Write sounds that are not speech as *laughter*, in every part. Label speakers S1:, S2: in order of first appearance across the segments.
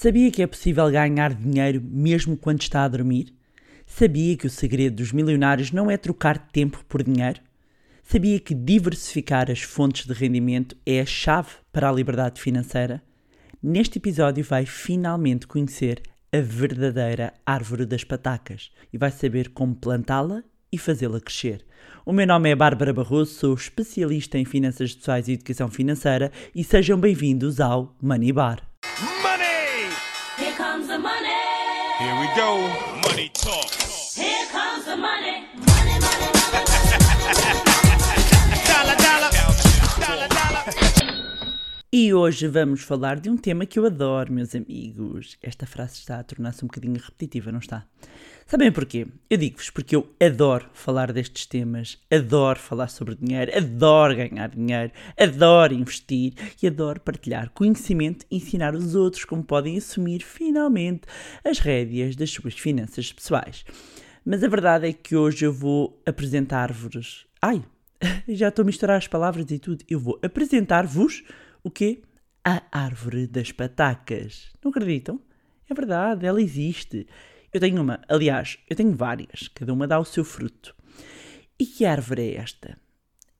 S1: Sabia que é possível ganhar dinheiro mesmo quando está a dormir? Sabia que o segredo dos milionários não é trocar tempo por dinheiro? Sabia que diversificar as fontes de rendimento é a chave para a liberdade financeira? Neste episódio vai finalmente conhecer a verdadeira árvore das patacas e vai saber como plantá-la e fazê-la crescer. O meu nome é Bárbara Barroso, sou especialista em finanças pessoais e educação financeira e sejam bem-vindos ao Money Bar.
S2: Here
S3: we go. Money talk.
S1: E hoje vamos falar de um tema que eu adoro, meus amigos. Esta frase está a tornar-se um bocadinho repetitiva, não está? Sabem porquê? Eu digo-vos porque eu adoro falar destes temas, adoro falar sobre dinheiro, adoro ganhar dinheiro, adoro investir e adoro partilhar conhecimento e ensinar os outros como podem assumir finalmente as rédeas das suas finanças pessoais. Mas a verdade é que hoje eu vou apresentar-vos. Ai, *laughs* já estou a misturar as palavras e tudo. Eu vou apresentar-vos o quê? A árvore das patacas. Não acreditam? É verdade, ela existe. Eu tenho uma, aliás, eu tenho várias, cada uma dá o seu fruto. E que árvore é esta?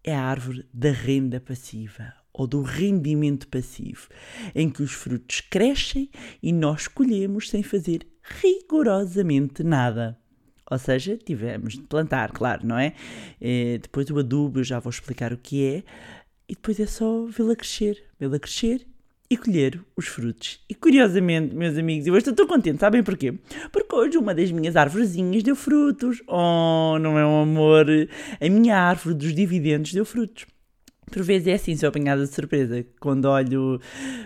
S1: É a árvore da renda passiva ou do rendimento passivo, em que os frutos crescem e nós colhemos sem fazer rigorosamente nada. Ou seja, tivemos de plantar, claro, não é? Eh, depois o adubo, eu já vou explicar o que é, e depois é só vê-la crescer, vê-la crescer e colher os frutos. E curiosamente, meus amigos, eu estou contente, sabem porquê? Porque hoje uma das minhas árvorezinhas deu frutos. Oh, não é um amor? A minha árvore dos dividendos deu frutos. Por vezes é assim, sou apanhada de surpresa. Quando olho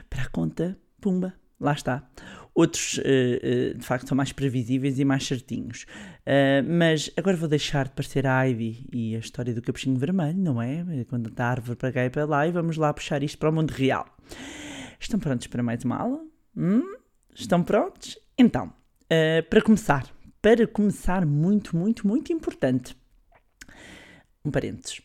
S1: para a conta, pumba, lá está. Outros, eh, eh, de facto, são mais previsíveis e mais certinhos. Eh, mas agora vou deixar de parecer a Ivy e a história do capuchinho vermelho, não é? Quando está a árvore para cá e para lá e vamos lá puxar isto para o mundo real. Estão prontos para mais uma aula? Hum? Estão prontos? Então, para começar, para começar, muito, muito, muito importante, um parênteses.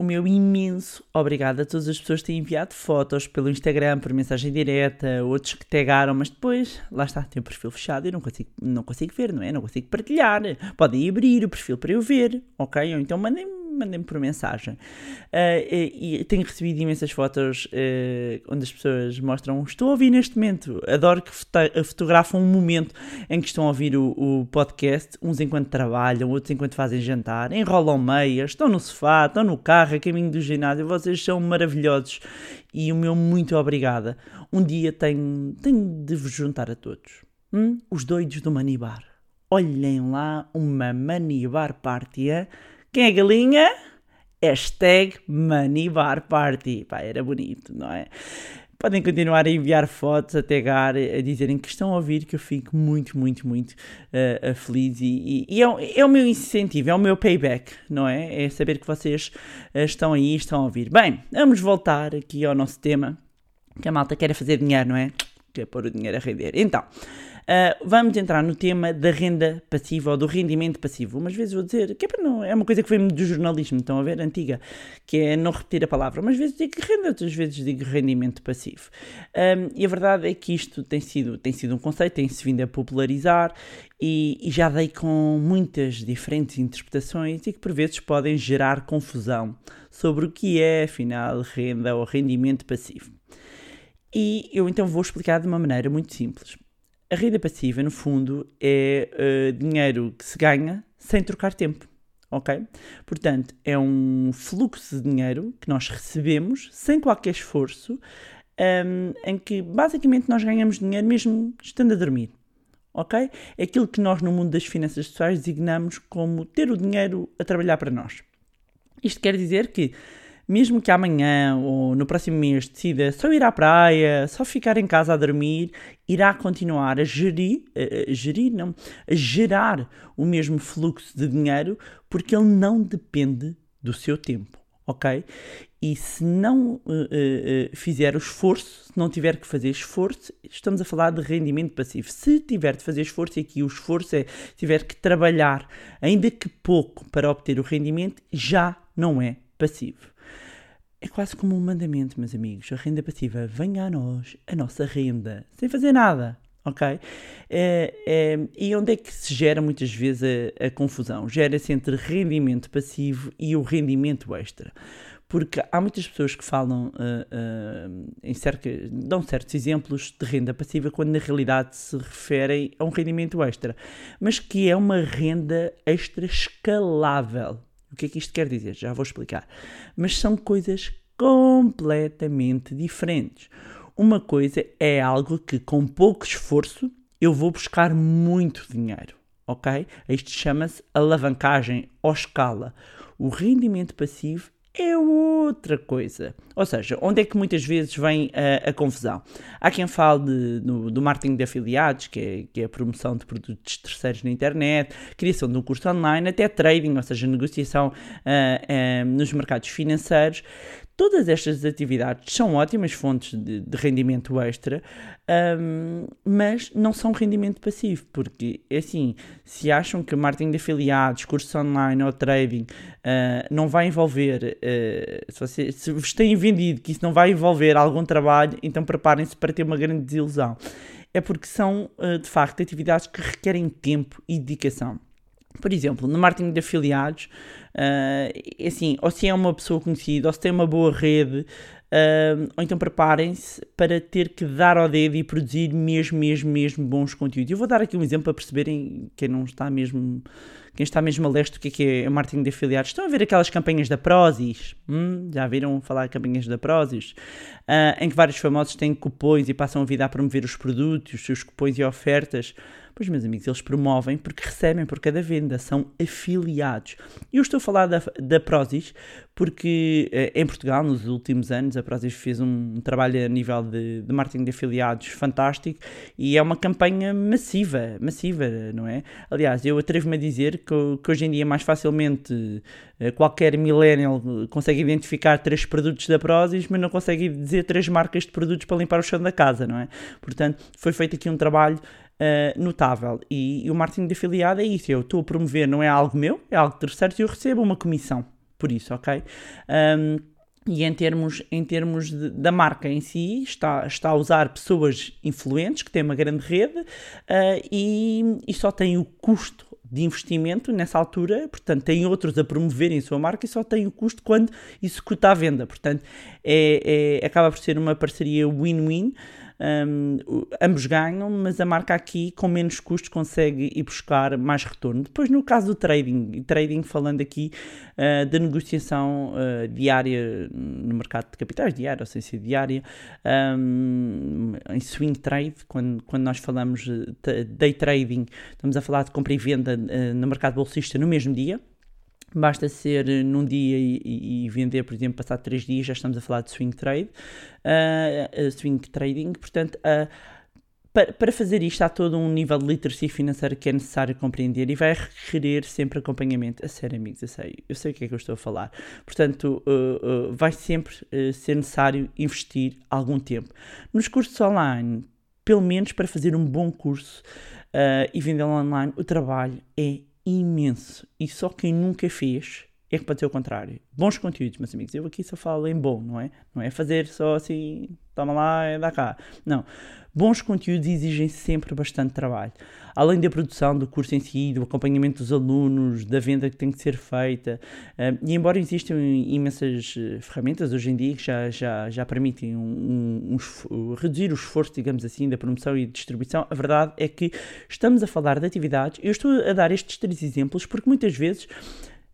S1: O meu imenso obrigado a todas as pessoas que têm enviado fotos pelo Instagram, por mensagem direta, outros que tagaram, mas depois, lá está, tem o perfil fechado e não consigo, não consigo ver, não é? Não consigo partilhar. Podem abrir o perfil para eu ver, ok? Ou então mandem mandem-me por mensagem. Ah, e, e tenho recebido imensas fotos ah, onde as pessoas mostram estou a ouvir neste momento. Adoro que foto- fotografam um momento em que estão a ouvir o, o podcast, uns enquanto trabalham, outros enquanto fazem jantar, enrolam meias, estão no sofá, estão no carro, a caminho do ginásio. Vocês são maravilhosos e o meu muito obrigada. Um dia tenho, tenho de vos juntar a todos. Hum? Os doidos do Manibar. Olhem lá uma Manibar Party. é? Quem é galinha? Hashtag Manibar Party. Pá, era bonito, não é? Podem continuar a enviar fotos, a tagar, a dizerem que estão a ouvir, que eu fico muito, muito, muito eh, feliz. E, e- e é, é o meu incentivo, é o meu payback, não é? É saber que vocês eh, estão aí, estão a ouvir. Bem, vamos voltar aqui ao nosso tema, que a malta quer fazer dinheiro, não é? Quer pôr o dinheiro a render. Então, ah, vamos entrar no tema da renda passiva ou do rendimento passivo. Umas vezes vou dizer, que é, para não, é uma coisa que vem do jornalismo, estão a ver, antiga, que é não repetir a palavra. Umas vezes digo renda, outras vezes digo rendimento passivo. Ahm, e a verdade é que isto tem sido, tem sido um conceito, tem-se vindo a popularizar e, e já dei com muitas diferentes interpretações e que por vezes podem gerar confusão sobre o que é, afinal, renda ou rendimento passivo. E eu então vou explicar de uma maneira muito simples. A renda passiva, no fundo, é eh, dinheiro que se ganha sem trocar tempo. Ok? Portanto, é um fluxo de dinheiro que nós recebemos sem qualquer esforço, ehm, em que basicamente nós ganhamos dinheiro mesmo estando a dormir. Ok? É aquilo que nós, no mundo das finanças pessoais, designamos como ter o dinheiro a trabalhar para nós. Isto quer dizer que, mesmo que amanhã ou no próximo mês decida só ir à praia, só ficar em casa a dormir, irá continuar a gerir, a, gerir não, a gerar o mesmo fluxo de dinheiro porque ele não depende do seu tempo, ok? E se não eh, eh, fizer o esforço, se não tiver que fazer esforço, estamos a falar de rendimento passivo. Se tiver de fazer esforço, e aqui o esforço é tiver que trabalhar, ainda que pouco, para obter o rendimento, já não é passivo. É quase como um mandamento, meus amigos. A renda passiva venha a nós, a nossa renda, sem fazer nada. ok? É, é, e onde é que se gera muitas vezes a, a confusão? Gera-se entre rendimento passivo e o rendimento extra. Porque há muitas pessoas que falam ah, ah, em cerca, dão certos exemplos de renda passiva quando na realidade se referem a um rendimento extra, mas que é uma renda extra escalável. O que é que isto quer dizer? Já vou explicar. Mas são coisas completamente diferentes. Uma coisa é algo que com pouco esforço eu vou buscar muito dinheiro, ok? Isto chama-se alavancagem ou escala. O rendimento passivo é outra coisa. Ou seja, onde é que muitas vezes vem a, a confusão? Há quem fale de, do, do marketing de afiliados, que é, que é a promoção de produtos terceiros na internet, criação de um curso online, até trading, ou seja, negociação ah, ah, nos mercados financeiros. Todas estas atividades são ótimas fontes de, de rendimento extra, um, mas não são rendimento passivo, porque assim, se acham que marketing de afiliados, cursos online ou trading uh, não vai envolver, uh, se, você, se vos têm vendido que isso não vai envolver algum trabalho, então preparem-se para ter uma grande desilusão. É porque são, uh, de facto, atividades que requerem tempo e dedicação. Por exemplo, no marketing de afiliados, uh, assim, ou se é uma pessoa conhecida, ou se tem uma boa rede, uh, ou então preparem-se para ter que dar ao dedo e produzir mesmo, mesmo, mesmo bons conteúdos. Eu vou dar aqui um exemplo para perceberem quem não está mesmo, quem está mesmo a leste o que é, que é marketing de afiliados. Estão a ver aquelas campanhas da Prozis? Hum, já viram falar de campanhas da Prozis? Uh, em que vários famosos têm cupons e passam a vida a promover os produtos, os seus cupons e ofertas. Pois, meus amigos, eles promovem porque recebem por cada venda, são afiliados. E eu estou a falar da, da Prozis porque eh, em Portugal, nos últimos anos, a Prozis fez um trabalho a nível de, de marketing de afiliados fantástico e é uma campanha massiva, massiva, não é? Aliás, eu atrevo-me a dizer que, que hoje em dia mais facilmente eh, qualquer millennial consegue identificar três produtos da Prozis, mas não consegue dizer três marcas de produtos para limpar o chão da casa, não é? Portanto, foi feito aqui um trabalho Uh, notável. E, e, o marketing de afiliado é isso. Eu estou a promover, não é algo meu, é algo terceiro e eu recebo uma comissão por isso, ok? Um, e em termos, em termos de, da marca em si, está, está a usar pessoas influentes que têm uma grande rede uh, e, e só tem o custo de investimento nessa altura, portanto, tem outros a promoverem a sua marca e só tem o custo quando executa a venda. Portanto, é, é acaba por ser uma parceria win-win um, ambos ganham, mas a marca aqui com menos custos consegue ir buscar mais retorno. Depois no caso do trading, trading falando aqui uh, da negociação uh, diária no mercado de capitais, diária ou sem ser diária, um, em swing trade, quando, quando nós falamos de day trading, estamos a falar de compra e venda uh, no mercado bolsista no mesmo dia, Basta ser num dia e, e, vender, por exemplo, passado 3 dias, já estamos a falar de swing trade, uh, swing trading. Portanto, uh, para, para fazer isto, há todo um nível de literacia financeira que é necessário compreender e vai requerer sempre acompanhamento. A sério, amigos, eu sei, eu sei o que é que eu estou a falar. Portanto, uh, vai sempre ser necessário investir algum tempo. Nos cursos online, pelo menos para fazer um bom curso e vendê-lo online, o trabalho é imenso. E só quem nunca fez é que pode ser o contrário. Bons conteúdos, meus amigos. Eu aqui só falo em bom, não é? Não é fazer só assim, toma lá e dá cá. Não. Bons conteúdos exigem sempre bastante trabalho. Além da produção do curso em si, do acompanhamento dos alunos, da venda que tem que ser feita. Uh, e embora existam imensas eh, ferramentas hoje em dia que já, já, já permitem um, um, um, reduzir o esforço, digamos assim, da promoção e distribuição, a verdade é que estamos a falar de atividades. Eu estou a dar estes três exemplos porque muitas vezes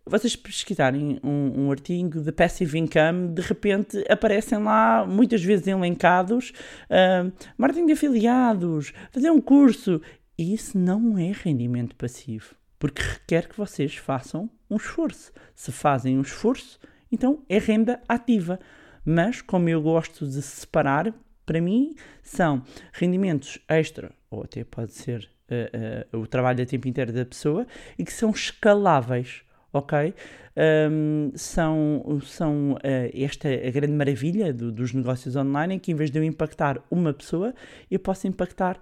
S1: vocês pesquisarem um, um, artigo de passive income, de repente aparecem lá, muitas vezes elencados, uh, marketing de afiliados, fazer um curso. E isso não é rendimento passivo, porque requer que vocês façam um esforço. Se fazem um esforço, então é renda ativa. Mas, como eu gosto de separar, para mim são rendimentos extra, ou até pode ser uh, uh, o trabalho a tempo inteiro da pessoa, e que são escaláveis ok? Um, são são uh, esta a grande maravilha do, dos negócios online em que em vez de eu impactar uma pessoa, eu posso impactar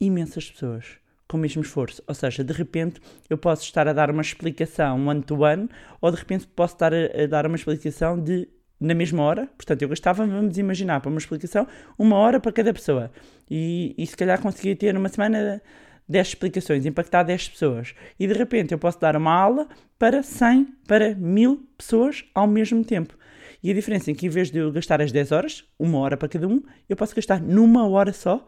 S1: imensas pessoas com o mesmo esforço. Ou seja, de repente eu posso estar a dar uma explicação one-to-one ou de repente posso estar a, a dar uma explicação de na mesma hora, portanto eu gastava, vamos imaginar, para uma explicação, uma hora para cada pessoa. E, e se calhar conseguia ter numa semana 10 explicações, impactar 10 pessoas. E de repente eu posso dar uma aula para 100, para 1000 pessoas ao mesmo tempo. E a diferença é que em vez de eu gastar as 10 horas, uma hora para cada um, eu posso gastar numa hora só,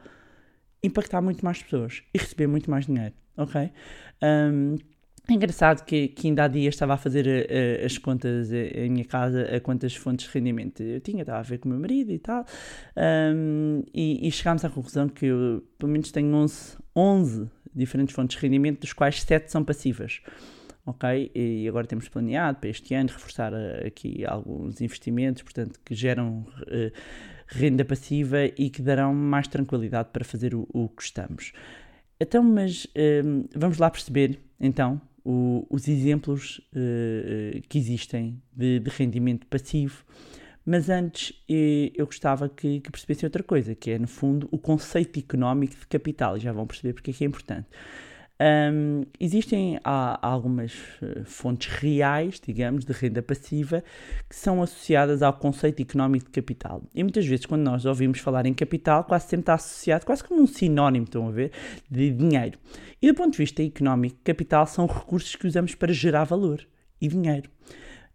S1: impactar muito mais pessoas e receber muito mais dinheiro, ok? Um, é engraçado que, que ainda há dias estava a fazer eh, as contas eh, em minha casa, a quantas fontes de rendimento eu tinha, estava a ver com o meu marido e tal, um, e, e, chegámos à conclusão que eu, pelo menos, tenho 11, 11 diferentes fontes de rendimento, dos quais 7 são passivas. Ok? E agora temos planeado para este ano reforçar uh, aqui alguns investimentos, portanto, que geram uh, renda passiva e que darão mais tranquilidade para fazer o, o que estamos. Então, mas um, vamos lá perceber, então, o, os exemplos uh, que existem de, de, rendimento passivo. Mas antes eu gostava que, que percebessem outra coisa, que é, no fundo, o conceito económico de capital. E já vão perceber porque é que é importante. Um, existem há, algumas uh, fontes reais, digamos, de renda passiva que são associadas ao conceito económico de capital. E muitas vezes, quando nós ouvimos falar em capital, quase sempre está associado, quase como um sinónimo, estão a ver, de dinheiro. E do ponto de vista económico, capital são recursos que usamos para gerar valor e dinheiro.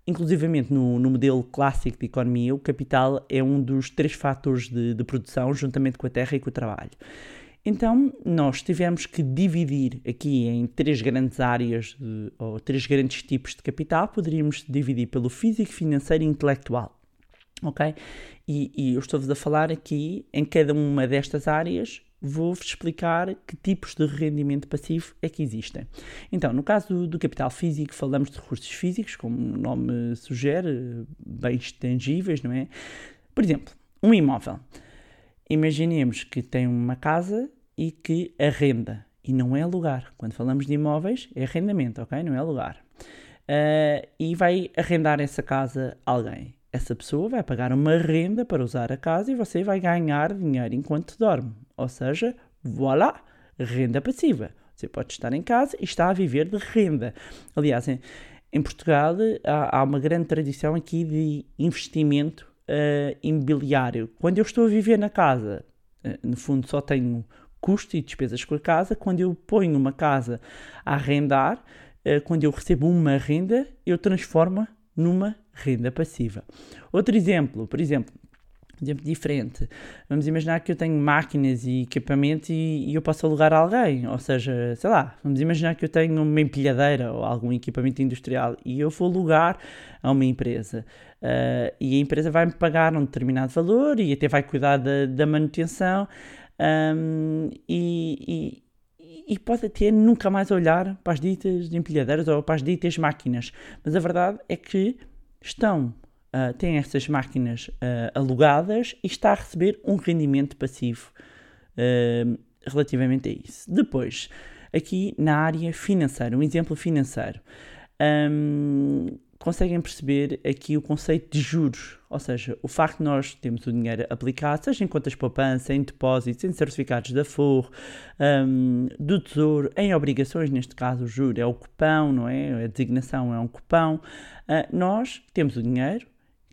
S1: Inclusivamente no, no, modelo clássico de economia, o capital é um dos três fatores de, de produção, juntamente com a terra e com o trabalho. Então, nós tivemos que dividir aqui em três grandes áreas, de, ou três grandes tipos de capital, poderíamos dividir pelo físico, financeiro e intelectual. Ok? E, e eu estou-vos a falar aqui, em cada uma destas áreas, vou-vos explicar que tipos de rendimento passivo é que existem. Então, no caso do, capital físico, falamos de recursos físicos, como o nome sugere, bens tangíveis, não é? Por exemplo, um imóvel. Imaginemos que tem uma casa e que arrenda. E não é alugar. Quando falamos de imóveis, é arrendamento, ok? Não é alugar. Uh, e vai arrendar essa casa a alguém. Essa pessoa vai pagar uma renda para usar a casa e você vai ganhar dinheiro enquanto dorme. Ou seja, voilà, renda passiva. Você pode estar em casa e está a viver de renda. Aliás, em, em Portugal há, há, uma grande tradição aqui de investimento uh, imobiliário. Quando eu estou a viver na casa, uh, no fundo só tenho custo e despesas com a casa. Quando eu ponho uma casa a arrendar, eh, quando eu recebo uma renda, eu transformo numa renda passiva. Outro exemplo, por exemplo, exemplo diferente. Vamos imaginar que eu tenho máquinas e equipamento e, e, eu posso alugar a alguém, ou seja, sei lá, vamos imaginar que eu tenho uma empilhadeira ou algum equipamento industrial e eu vou alugar a uma empresa uh, e a empresa vai-me pagar um determinado valor e até vai cuidar da, da manutenção um, e, e, e, pode até nunca mais olhar para as ditas empilhadeiras ou para as ditas máquinas. Mas a verdade é que estão, uh, têm essas máquinas uh, alugadas e está a receber um rendimento passivo uh, relativamente a isso. Depois, aqui na área financeira, um exemplo financeiro. Um, conseguem perceber aqui o conceito de juros, ou seja, o facto de nós termos o dinheiro aplicado, seja em contas poupança, em depósitos, em certificados da FOR, um, do Tesouro, em obrigações, neste caso o juro é o cupão, não é? A designação é um cupão. Uh, nós temos o dinheiro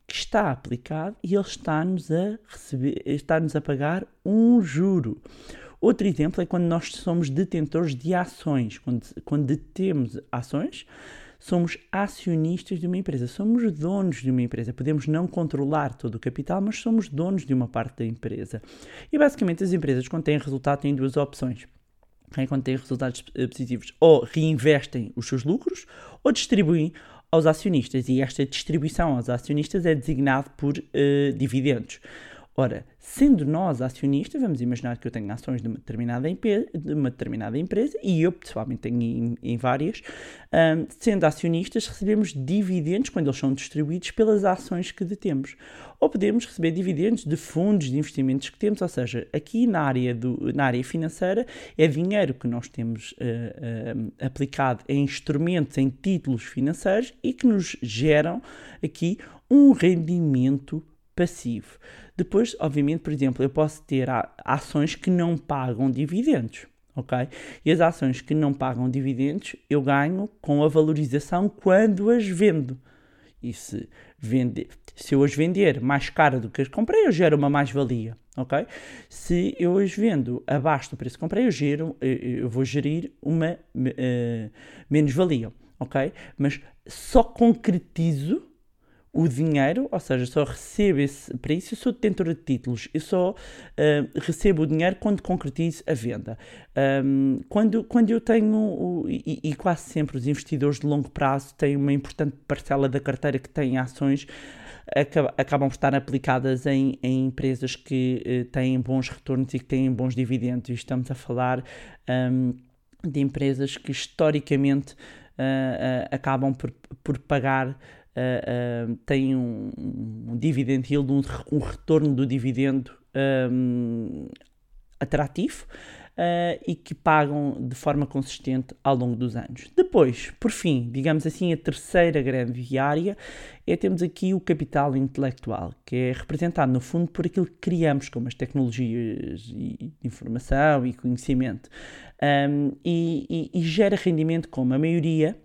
S1: que está aplicado e ele está-nos a receber, está-nos a pagar um juro. Outro exemplo é quando nós somos detentores de ações, quando, quando detemos ações, somos acionistas de uma empresa, somos donos de uma empresa. Podemos não controlar todo o capital, mas somos donos de uma parte da empresa. E basicamente as empresas, quando têm resultado, têm duas opções. Quando têm resultados eh, positivos, ou reinvestem os seus lucros, ou distribuem aos acionistas. E esta distribuição aos acionistas é designado por uh, dividendos. Ora, sendo nós acionistas, vamos imaginar que eu tenho ações de uma determinada, de uma determinada empresa e eu pessoalmente tenho em, em várias, um, sendo acionistas, recebemos dividendos quando eles são distribuídos pelas ações que detemos. Ou podemos receber dividendos de fundos de investimentos que temos, ou seja, aqui na área, do, na área financeira é dinheiro que nós temos uh, uh, aplicado em instrumentos, em títulos financeiros e que nos geram aqui um rendimento passivo. Depois, obviamente, por exemplo, eu posso ter ações que não pagam dividendos, ok? E as ações que não pagam dividendos eu ganho com a valorização quando as vendo. E se, vender, se eu hoje vender mais caro do que as comprei, eu gero uma mais-valia, ok? Se eu hoje vendo abaixo do preço que comprei, eu, gero, eu, vou gerir uma eh, menos-valia, ok? Mas só concretizo o dinheiro, ou seja, só recebo esse, para isso eu sou detentor de títulos, eu só uh, recebo o dinheiro quando concretizo a venda. Um, quando, quando eu tenho, o, e, e, quase sempre os investidores de longo prazo têm uma importante parcela da carteira que tem ações, acabam, acabam por estar aplicadas em, em empresas que uh, têm bons retornos e que têm bons dividendos. E estamos a falar um, de empresas que historicamente uh, acabam por, por pagar uh, uh, tem um, um dividend yield, um, um retorno do dividendo um, atrativo uh, e que pagam de forma consistente ao longo dos anos. Depois, por fim, digamos assim, a terceira grande área é temos aqui o capital intelectual, que é representado no fundo por aquilo que criamos, como as tecnologias de informação e conhecimento, um, e, e, e gera rendimento como a maioria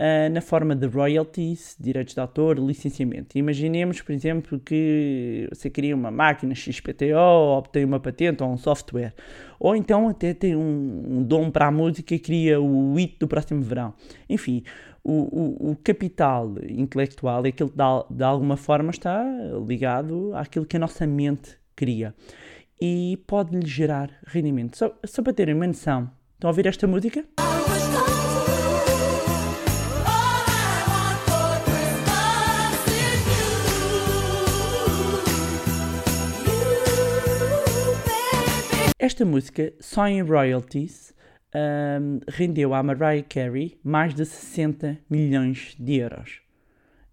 S1: uh, na forma de royalties, direitos de autor, licenciamento. Imaginemos, por exemplo, que você cria uma máquina XPTO, ou obtém uma patente ou um software. Ou então até tem um, um dom para a música e cria o hit do próximo verão. Enfim, o, o, o, capital intelectual é aquilo que de, de alguma forma está ligado àquilo que a nossa mente cria e pode-lhe gerar rendimento. Só, só para terem uma noção, estão a ouvir esta música? Esta música, só em royalties, um, rendeu à Mariah Carey mais de 60 milhões de euros.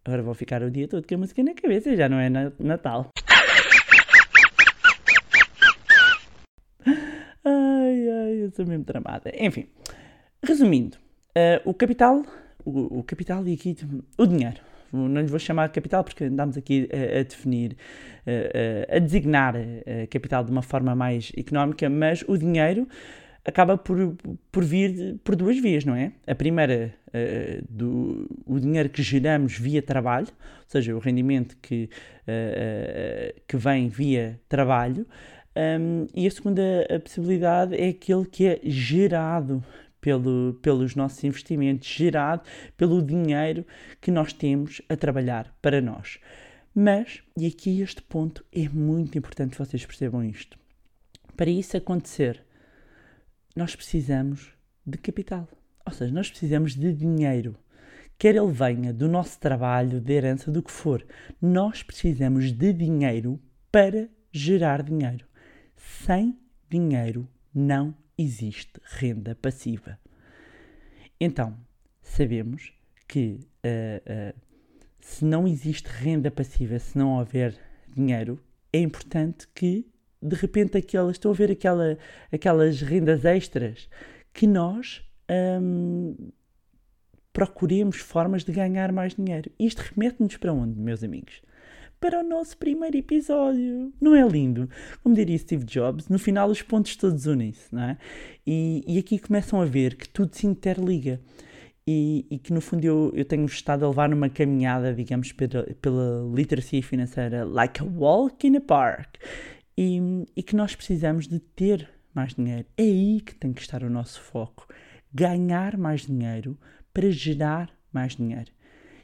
S1: Agora vou ficar o dia todo com a música na cabeça, já não é Natal. Ai, ai, eu sou mesmo tramada. Enfim, resumindo, uh, o capital, o, o capital e aqui o dinheiro não lhe vou chamar capital porque andamos aqui a, a definir, a, a designar capital de uma forma mais económica, mas o dinheiro acaba por, por vir por duas vias, não é? A primeira, do, o dinheiro que geramos via trabalho, ou seja, o rendimento que, que vem via trabalho, um, e a segunda a possibilidade é aquele que é gerado pelo, pelos nossos investimentos, gerado pelo dinheiro que nós temos a trabalhar para nós. Mas, e aqui este ponto é muito importante vocês percebam isto. Para isso acontecer, nós precisamos de capital. Ou seja, nós precisamos de dinheiro. Quer ele venha do nosso trabalho, de herança, do que for. Nós precisamos de dinheiro para gerar dinheiro. Sem dinheiro não existe renda passiva. Então, sabemos que uh, uh, se não existe renda passiva, se não houver dinheiro, é importante que de repente aquelas, estão a ver aquela, aquelas rendas extras, que nós um, procuremos formas de ganhar mais dinheiro. Isto remete-nos para onde, meus amigos? Para o nosso primeiro episódio. Não é lindo? Como diria Steve Jobs, no final os pontos todos unem-se, não é? E, e, aqui começam a ver que tudo se interliga. E, e que no fundo eu, eu tenho estado a levar numa caminhada, digamos, pela, pela literacia financeira, like a walk in a park. E, e que nós precisamos de ter mais dinheiro. É aí que tem que estar o nosso foco. Ganhar mais dinheiro para gerar mais dinheiro.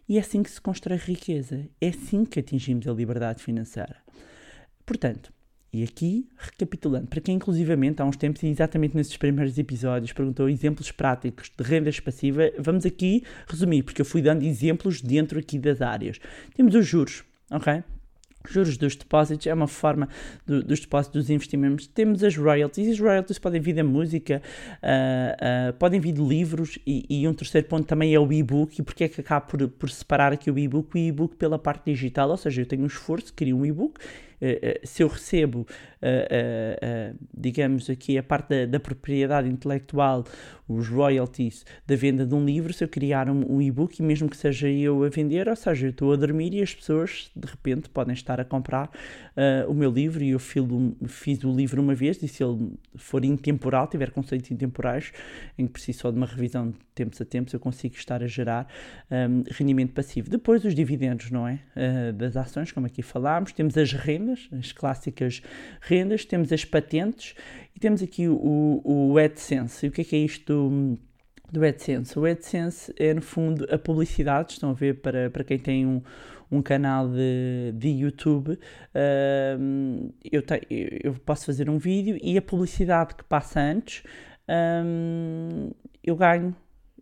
S1: E é assim que se constrói riqueza, é assim que atingimos a liberdade financeira. Portanto, e aqui, recapitulando, para quem inclusivamente há uns tempos, exatamente nesses primeiros episódios, perguntou exemplos práticos de rendas passivas, vamos aqui resumir, porque eu fui dando exemplos dentro aqui das áreas. Temos os juros, ok? Juros dos depósitos é uma forma do, dos depósitos dos investimentos. Temos as royalties, e as royalties podem vir da música, uh, uh, podem vir de livros, e, e, um terceiro ponto também é o e-book. E porque é que acabo por, por separar aqui o e-book? O e-book pela parte digital, ou seja, eu tenho um esforço, crio um e-book, eh, eh, se eu recebo, eh, digamos aqui, a parte da, da propriedade intelectual, os royalties da venda de um livro, se eu criar um, um e-book e mesmo que seja eu a vender, ou seja, eu estou a dormir e as pessoas de repente podem estar a comprar o meu livro e eu filo- fiz o livro uma vez e se ele for intemporal, tiver conceitos intemporais, em que preciso só de uma revisão de tempos a tempos, eu consigo estar a gerar um, rendimento passivo. Depois os dividendos, não é? Uh, das ações, como aqui falámos, temos as rendas, as clássicas rendas, temos as patentes e temos aqui o, o AdSense. E o que é que é isto do, AdSense? O AdSense é, no fundo, a publicidade, estão a ver, para, para quem tem um, um canal de, de YouTube, um, eu, te- eu posso fazer um vídeo e a publicidade que passa antes, eu ganho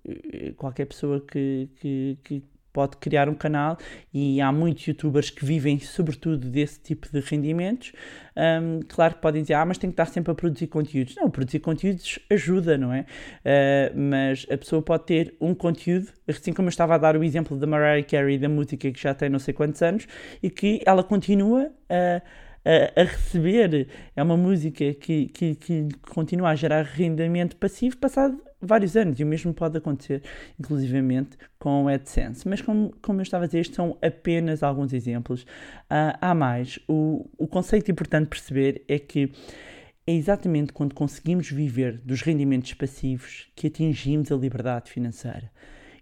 S1: eh, qualquer pessoa que, que, que pode criar um canal e há muitos youtubers que vivem sobretudo desse tipo de rendimentos. Hum, claro que podem dizer, ah, mas tem que estar sempre a produzir conteúdos. Não, produzir conteúdos ajuda, não é? Uh, mas a pessoa pode ter um conteúdo, assim como eu estava a dar o exemplo da Mariah Carey, da música que já tem não sei quantos anos, e que ela continua a a, a receber. É uma música que, que, que continua a gerar rendimento passivo passado vários anos. E o mesmo pode acontecer, inclusivamente, com o AdSense. Mas, como, como eu estava a dizer, estes são apenas alguns exemplos. Ah, há mais. O, o conceito importante perceber é que é exatamente quando conseguimos viver dos rendimentos passivos que atingimos a liberdade financeira.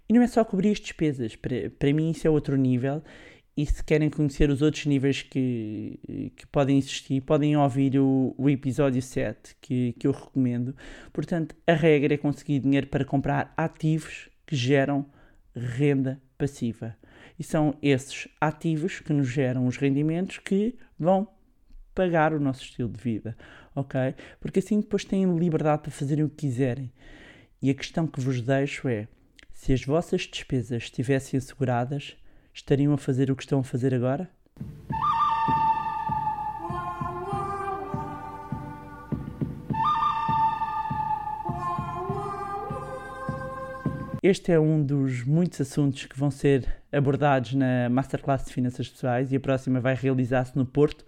S1: E não é só cobrir as despesas, para, para mim isso é outro nível. E se querem conhecer os outros níveis que, que podem existir, podem ouvir o, o episódio 7, que, que eu recomendo. Portanto, a regra é conseguir dinheiro para comprar ativos que geram renda passiva. E são esses ativos que nos geram os rendimentos que vão pagar o nosso estilo de vida, ok? Porque assim depois têm liberdade para fazerem o que quiserem. E a questão que vos deixo é: se as vossas despesas estivessem asseguradas, estariam a fazer o que estão a fazer agora? Este é um dos muitos assuntos que vão ser abordados na Masterclass de Finanças Pessoais e a próxima vai realizar-se no Porto,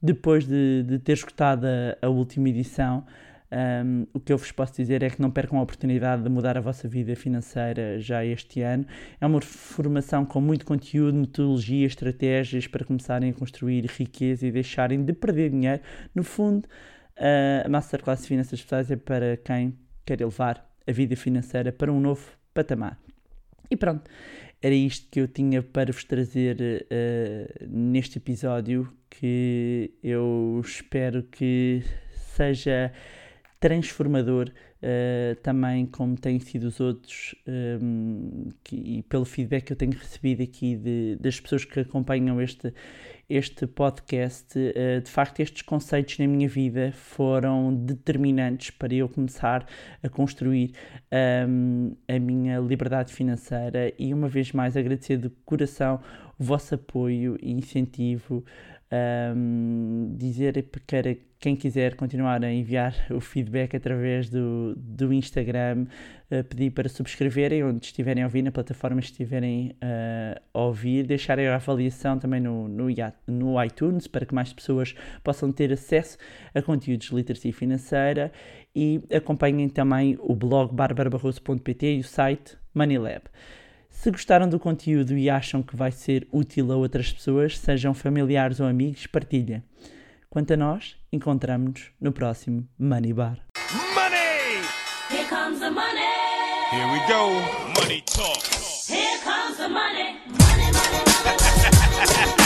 S1: depois de, de ter escutado a, a última edição. Um, o que eu vos posso dizer é que não percam a oportunidade de mudar a vossa vida financeira já este ano. É uma formação com muito conteúdo, metodologia, estratégias para começarem a construir riqueza e deixarem de perder dinheiro. No fundo, a Masterclass Finanças Pessoais é para quem quer elevar a vida financeira para um novo patamar. E pronto, era isto que eu tinha para vos trazer uh, neste episódio que eu espero que seja transformador uh, também como têm sido os outros um, que, e pelo feedback que eu tenho recebido aqui de, das pessoas que acompanham este, este podcast uh, de facto estes conceitos na minha vida foram determinantes para eu começar a construir um, a minha liberdade financeira e uma vez mais agradecer de coração o vosso apoio e incentivo um, dizer para quem quiser continuar a enviar o feedback através do, do Instagram, uh, pedir para subscreverem onde estiverem a ouvir, na plataforma estiverem uh, a ouvir, deixarem a avaliação também no, no, no iTunes para que mais pessoas possam ter acesso a conteúdos de literacia financeira e acompanhem também o blog barbarabarroso.pt e o site Moneylab. Se gostaram do conteúdo e acham que vai ser útil a outras pessoas, sejam familiares ou amigos, partilhem. Quanto a nós, encontramos-nos no próximo Money Bar.
S3: Money!
S2: Here comes the money.
S3: Here we go. Money talk.
S2: Here comes the money. Money, money, money, money. *laughs*